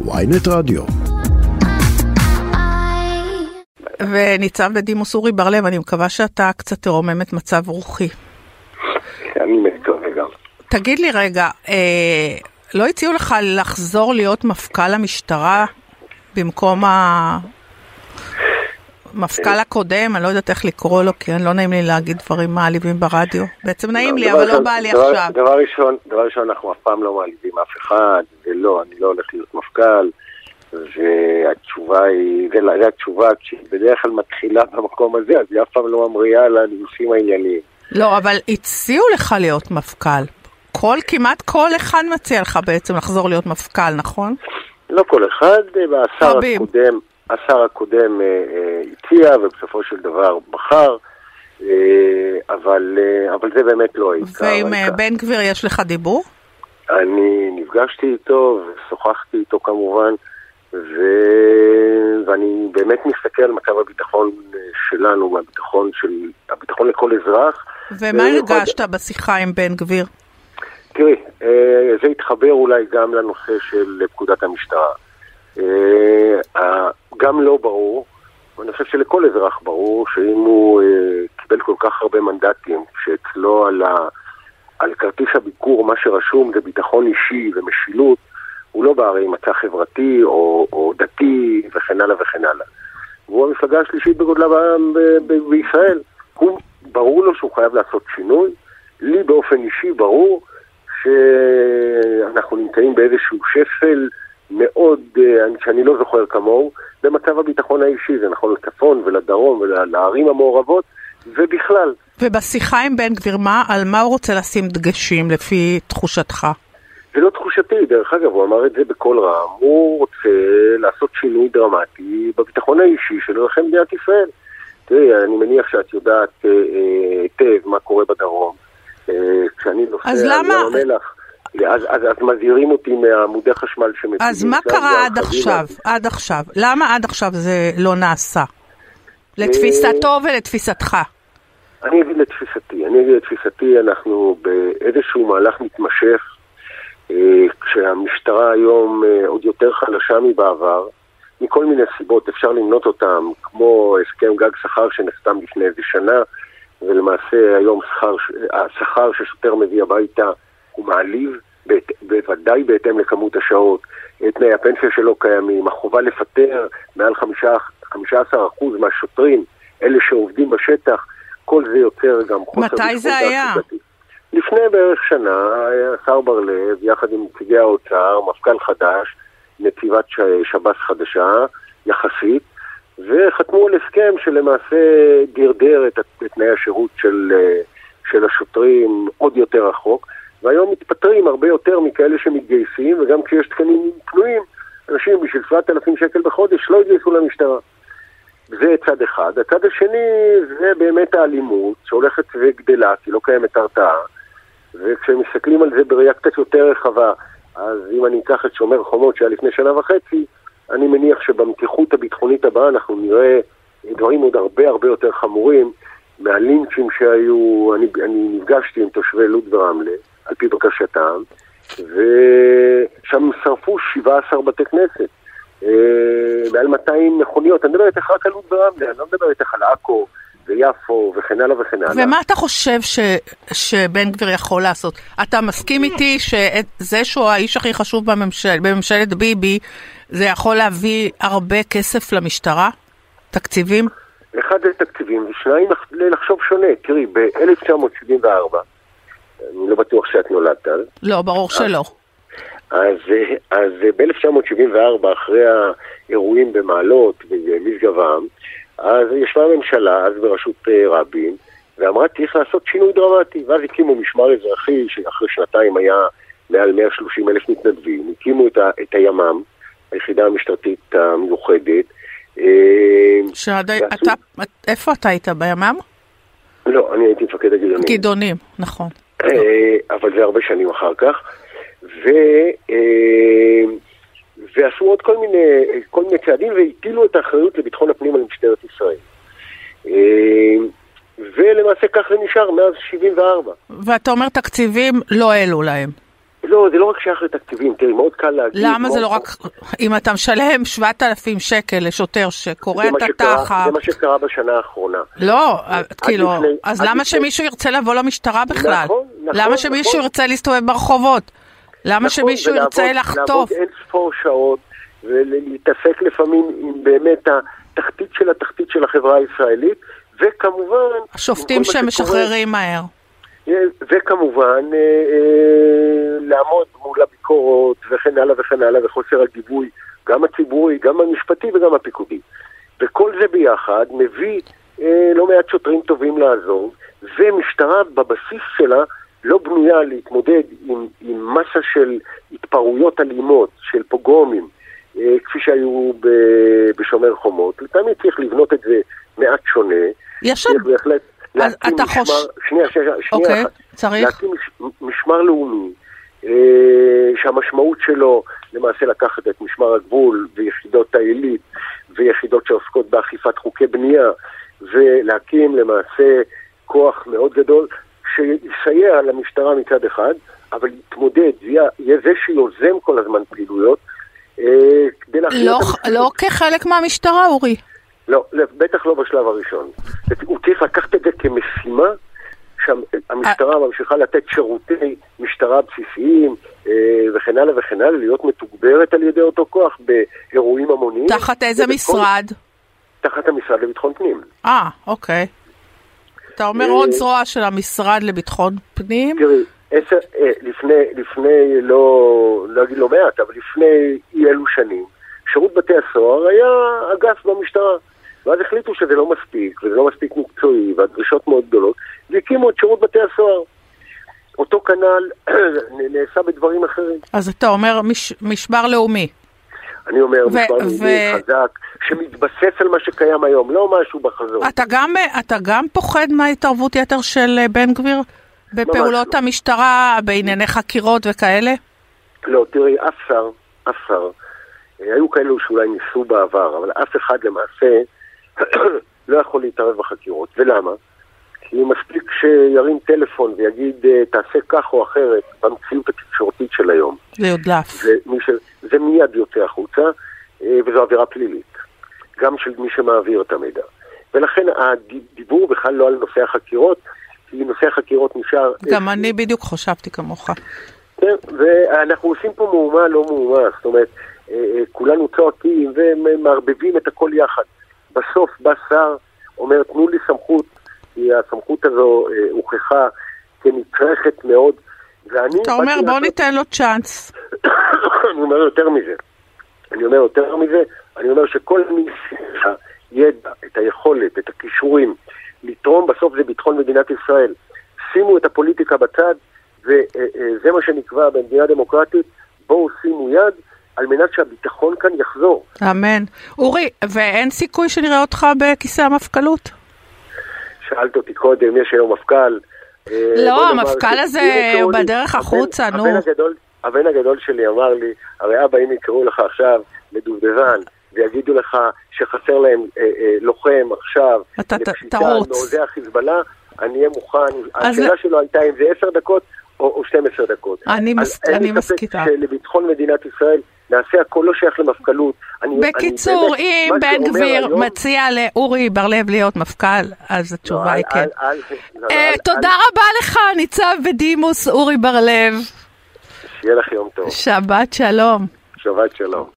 ויינט רדיו. וניצב בדימוס אורי בר-לב, אני מקווה שאתה קצת תרומם את מצב רוחי. אני מקווה גם. תגיד לי רגע, אה, לא הציעו לך לחזור להיות מפכ"ל המשטרה במקום המפכ"ל הקודם? אני לא יודעת איך לקרוא לו, כי לא נעים לי להגיד דברים מעליבים ברדיו. בעצם נעים לי, אבל לא בא לי עכשיו. דבר ראשון, דבר ראשון, אנחנו אף פעם לא מעליבים אף אחד, ולא, אני לא הולך להיות מפכ"ל, והתשובה היא, זה, התשובה, כשבדרך כלל מתחילה במקום הזה, אז היא אף פעם לא ממריאה לנושאים הענייניים. לא, אבל הציעו לך להיות מפכ"ל. כל, כמעט כל אחד מציע לך בעצם לחזור להיות מפכ"ל, נכון? לא כל אחד, והשר רבים. הקודם, השר הקודם אה, אה, הציע, ובסופו של דבר בחר, אה, אבל, אבל זה באמת לא העיקר. ועם. בן גביר יש לך דיבור? אני נפגשתי איתו ושוחחתי איתו כמובן, ו... ואני באמת מסתכל על מצב הביטחון שלנו, הביטחון, של... הביטחון לכל אזרח. ומה הרגשת בשיחה עם בן גביר? תראי, זה התחבר אולי גם לנושא של פקודת המשטרה. אה, גם לא ברור, ואני חושב שלכל אזרח ברור, שאם הוא אה, קיבל כל כך הרבה מנדטים, שאצלו על, ה, על כרטיס הביקור מה שרשום זה ביטחון אישי ומשילות, הוא לא בא הרי עם מצע חברתי או, או דתי וכן הלאה וכן הלאה. והוא המפלגה השלישית בגודלה בעם ב- ב- בישראל. הוא, ברור לו שהוא חייב לעשות שינוי. לי באופן אישי ברור שאנחנו נמצאים באיזשהו שפל מאוד, אה, שאני לא זוכר כמוהו, במצב הביטחון האישי, זה נכון לצפון ולדרום ולערים המעורבות, ובכלל. ובשיחה עם בן גביר, מה, על מה הוא רוצה לשים דגשים לפי תחושתך? זה לא תחושתי, דרך אגב, הוא אמר את זה בקול רם, הוא רוצה לעשות שינוי דרמטי בביטחון האישי של אזרחי מדינת ישראל. תראי, אני מניח שאת יודעת אה, אה, היטב מה קורה בדרום. אה, כשאני נוסע אז למה- ים המלח, אז, אז, אז מזהירים אותי מעמודי חשמל שמפילים. אז מה קרה עד עכשיו? עד עכשיו. למה עד עכשיו זה לא נעשה? לתפיסתו ולתפיסתך. אני אגיד לתפיסתי, אני אגיד לתפיסתי, אנחנו באיזשהו מהלך מתמשך, אה, כשהמשטרה היום אה, עוד יותר חלשה מבעבר, מכל מיני סיבות, אפשר למנות אותן, כמו הסכם גג שכר שנחתם לפני איזה שנה, ולמעשה היום שכר, השכר ששוטר מביא הביתה הוא מעליב, בוודאי בהתאם לכמות השעות, תנאי הפנסיה שלו קיימים, החובה לפטר מעל חמישה- 15% מהשוטרים, אלה שעובדים בשטח, כל זה יוצר גם חוסר מתי זה היה? לפני בערך שנה, השר בר-לב, יחד עם נציגי האוצר, מפכ"ל חדש, נציבת שב"ס חדשה, יחסית, וחתמו על הסכם שלמעשה דרדר את, תנאי השירות של, של השוטרים עוד יותר רחוק, והיום מתפטרים הרבה יותר מכאלה שמתגייסים, וגם כשיש תקנים פנויים, אנשים בשביל 7,000 שקל בחודש לא יתגייסו למשטרה. זה צד אחד. הצד השני זה באמת האלימות שהולכת וגדלה, כי לא קיימת הרתעה. וכשמסתכלים על זה בראייה קצת יותר רחבה, אז אם אני אקח את שומר חומות שהיה לפני שנה וחצי, אני מניח שבמתיחות הביטחונית הבאה אנחנו נראה דברים עוד הרבה הרבה יותר חמורים מהלינצ'ים שהיו, אני, אני נפגשתי עם תושבי לוד ורמלה, על פי בקשתם, ושם שרפו 17 בתי כנסת. אה, מעל 200 מכוניות, אני מדבר איתך רק על לוד ורמלה, אני לא מדבר איתך על עכו ויפו וכן הלאה וכן הלאה. ומה אתה חושב ש, שבן גביר יכול לעשות? אתה מסכים איתי שזה שהוא האיש הכי חשוב בממשל, בממשלת ביבי, זה יכול להביא הרבה כסף למשטרה? תקציבים? אחד זה תקציבים, ושניים לח- לחשוב שונה. תראי, ב-1974, אני לא בטוח שאת נולדת אז, לא, ברור שלא. אז, אה, אז אה, ב-1974, אחרי האירועים במעלות ובמשגב עם, אז ישבה הממשלה, אז בראשות אה, רבין, ואמרה צריך לעשות שינוי דרמטי. ואז הקימו משמר אזרחי, שאחרי שנתיים היה מעל 130 אלף מתנדבים, הקימו את, ה, את הימ"מ, היחידה המשטרתית המיוחדת. אה, שעד... ועשו- אתה, איפה אתה היית? בימ"מ? לא, אני הייתי מפקד הגדעונים. גדעונים, נכון. אה, אבל זה הרבה שנים אחר כך. ו, אה, ועשו עוד כל מיני, כל מיני צעדים והטילו את האחריות לביטחון הפנים על משטרת ישראל. אה, ולמעשה כך זה נשאר מאז 74. ואתה אומר תקציבים לא העלו להם. לא זה לא רק שייך לתקציבים, תראי, מאוד קל להגיד... למה זה מאוד- לא רק... אם אתה משלם 7,000 שקל לשוטר שקורע זה את התחת... זה מה שקרה בשנה האחרונה. לא, כאילו, לפני- אז למה לפני- שמישהו ירצה לבוא למשטרה בכלל? נכון, נכון, למה שמישהו נכון. ירצה להסתובב ברחובות? למה נכון, שמישהו ולעבוד- ירצה לחטוף? לעבוד אין ספור שעות ולהתעסק לפעמים עם באמת התחתית של התחתית של החברה הישראלית, וכמובן... השופטים שמשחררים מהר. וכמובן אה, אה, לעמוד מול הביקורות וכן הלאה וכן הלאה וחוסר הגיבוי, גם הציבורי, גם המשפטי וגם הפיקודי. וכל זה ביחד מביא אה, לא מעט שוטרים טובים לעזוב, ומשטרה בבסיס שלה לא בנויה להתמודד עם, עם מסה של התפרעויות אלימות, של פוגרומים, אה, כפי שהיו ב- בשומר חומות. לטעמי צריך לבנות את זה מעט שונה. יש עוד... צריך בהחלט להקים משמר, חוש- שנייה, שנייה, שנייה אוקיי, אחת. צריך. להקים מש, משמר לאומי, אה, שהמשמעות שלו למעשה לקחת את משמר הגבול ויחידות העילית ויחידות שעוסקות באכיפת חוקי בנייה ולהקים למעשה כוח מאוד גדול שיסייע למשטרה מצד אחד, אבל יתמודד, יהיה, זה שיוזם כל הזמן פעילויות אה, כדי לא. לא כחלק מהמשטרה, אורי. לא, לא, בטח לא בשלב הראשון. הוא צריך לקחת את זה כמשימה שהמשטרה ממשיכה לתת שירותי משטרה בסיסיים אה, וכן הלאה וכן הלאה, להיות מתוגברת על ידי אותו כוח באירועים המוניים. תחת איזה משרד? תחת המשרד לביטחון פנים. אה, אוקיי. אתה אומר עוד זרוע של המשרד לביטחון פנים? תראי, עשר, אה, לפני, לפני לא, לא אגיד לא מעט, אבל לפני אי אלו שנים, שירות בתי הסוהר היה אגף במשטרה. ואז החליטו שזה לא מספיק, וזה לא מספיק מקצועי, והדרישות מאוד גדולות, והקימו את שירות בתי הסוהר. אותו כנ"ל נעשה בדברים אחרים. אז אתה אומר מש, משמר לאומי. אני אומר, ו- לאומי ו- חזק, שמתבסס על מה שקיים היום, לא משהו בחזון. אתה גם, אתה גם פוחד מהתערבות יתר של אה, בן גביר בפעולות לא. המשטרה, בענייני חקירות וכאלה? לא, תראי, אף שר, אף שר, אה, היו כאלו שאולי ניסו בעבר, אבל אף אחד למעשה לא יכול להתערב בחקירות. ולמה? כי מספיק שירים טלפון ויגיד אה, תעשה כך או אחרת במציאות התקשורתית של היום. זה יודלף. ומי ש... זה מיד יוצא החוצה, אה, וזו עבירה פלילית, גם של מי שמעביר את המידע. ולכן הדיבור בכלל לא על נושא החקירות, כי נושא החקירות נשאר... גם אני בדיוק חשבתי כמוך. כן, ואנחנו עושים פה מהומה לא מהומה, זאת אומרת, אה, אה, כולנו צועקים ומערבבים את הכל יחד. בסוף בא שר, אומר, תנו לי סמכות, כי הסמכות הזו אה, הוכחה כנצרכת מאוד, ואני... אתה אומר בוא לעשות- ניתן לו צ'אנס. אני אומר יותר מזה. אני אומר יותר מזה, אני אומר שכל מי שיש הידע, את היכולת, את הכישורים, לתרום בסוף זה ביטחון מדינת ישראל. שימו את הפוליטיקה בצד, וזה מה שנקבע במדינה דמוקרטית, בואו שימו יד על מנת שהביטחון כאן יחזור. אמן. אורי, ואין סיכוי שנראה אותך בכיסא המפכ"לות? שאלת אותי קודם, יש היום מפכ"ל. אה, לא, המפכ"ל הזה בדרך החוצה, נו. הבן הגדול- שלי אמר לי, הרי אבא, אם יקראו לך עכשיו לדובדבן, ויגידו לך שחסר להם אה, אה, לוחם עכשיו, אתה לפשיטה תרוץ. מעוזי החיזבאללה, אני אהיה מוכן. השאלה שלו הייתה אם זה עשר דקות או, או 12 דקות. אני מס- אני מסכימה. שלביטחון מדינת ישראל נעשה הכל לא שייך למפכ"לות. אני- אני בקיצור, באמת- אם בן גביר היום- מציע לאורי בר-לב להיות מפכ"ל, אז לא, התשובה היא אל- כן. אל- אל- לא, אה, תודה אל- רבה לך, ניצב בדימוס אורי בר-לב. שיהיה לך יום טוב. שבת שלום. שבת שלום.